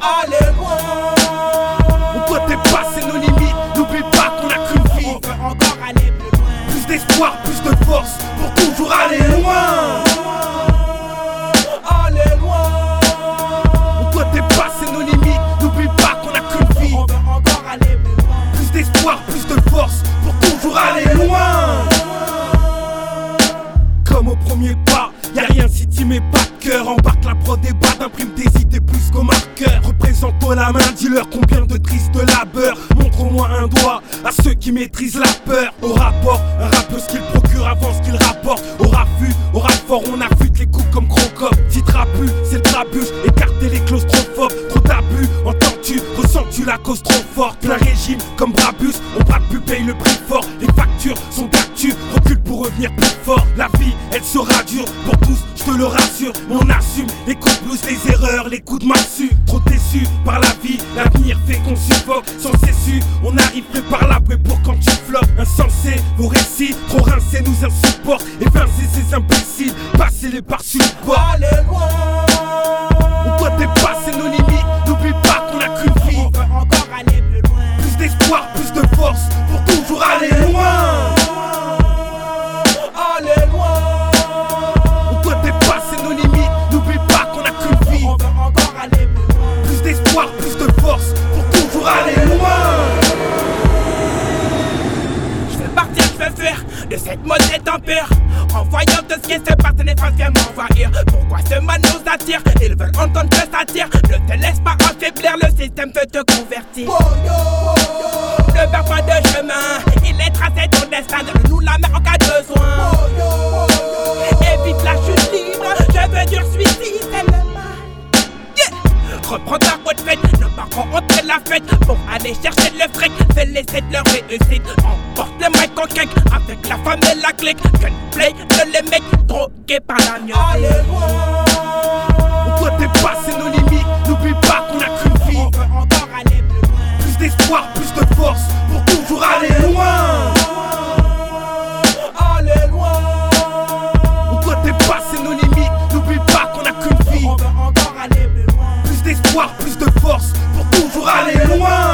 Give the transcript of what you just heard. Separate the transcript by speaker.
Speaker 1: aller loin.
Speaker 2: On doit dépasser nos limites, n'oublie pas qu'on a qu'une vie.
Speaker 1: On encore aller plus loin.
Speaker 2: Plus d'espoir, plus de force pour toujours aller loin. Aller loin. On doit dépasser nos limites, n'oublie pas qu'on a qu'une vie. On encore aller plus loin. Plus d'espoir, plus de force pour toujours aller loin. Comme au premier pas, y a rien si tu mets pas de cœur, embarque la prod des bas d'imprime la main, dis-leur combien de tristes labeurs. Montre-moi un doigt à ceux qui maîtrisent la peur. Au rapport, un rappeur ce qu'il procure avant ce qu'il rapporte. Au raffut, au fort, on affûte les coups comme Crocop. Si trapu, c'est le trabus, écarter les claustrophobes. Trop d'abus, entends-tu, ressens-tu la cause trop forte? Plein régime comme Brabus, on braque plus, paye le prix fort. Les factures sont d'actu, recule pour revenir plus fort. La vie, elle sera dure pour tous, je le rassure. On assume les blues, les erreurs, les coups de massue. Trop déçu par la vie, l'avenir fait qu'on suffoque. Sans cessu, on arrive par la paix pour quand tu flottes. Insensé, vos récits, trop rincés nous insupportent. Évincer ces imbéciles, passer les par sur le bord. Allez loin. Plus de force pour toujours aller loin.
Speaker 1: Je veux partir, je veux faire de cette mauvaise tempère. En voyant tout ce qui se passe, les femmes viennent m'envahir. Pourquoi ce mal nous attire? Ils veulent entendre que ça tire. Ne te laisse pas affaiblir, le système peut te convertir. Ne perds pas de chemin, il est tracé ton destin. Donne-nous la main en cas de besoin. Évite la chute libre, je veux dire suicide, c'est le mal. Yeah. Reprends ta pour aller chercher le fric. Fais l'essai de leur réussite. Emporte le mic en cake avec la femme et la clique. Gunplay de les mecs drogués par la musique. Allez On
Speaker 2: doit dépasser nos limites, n'oublie pas qu'on qu'une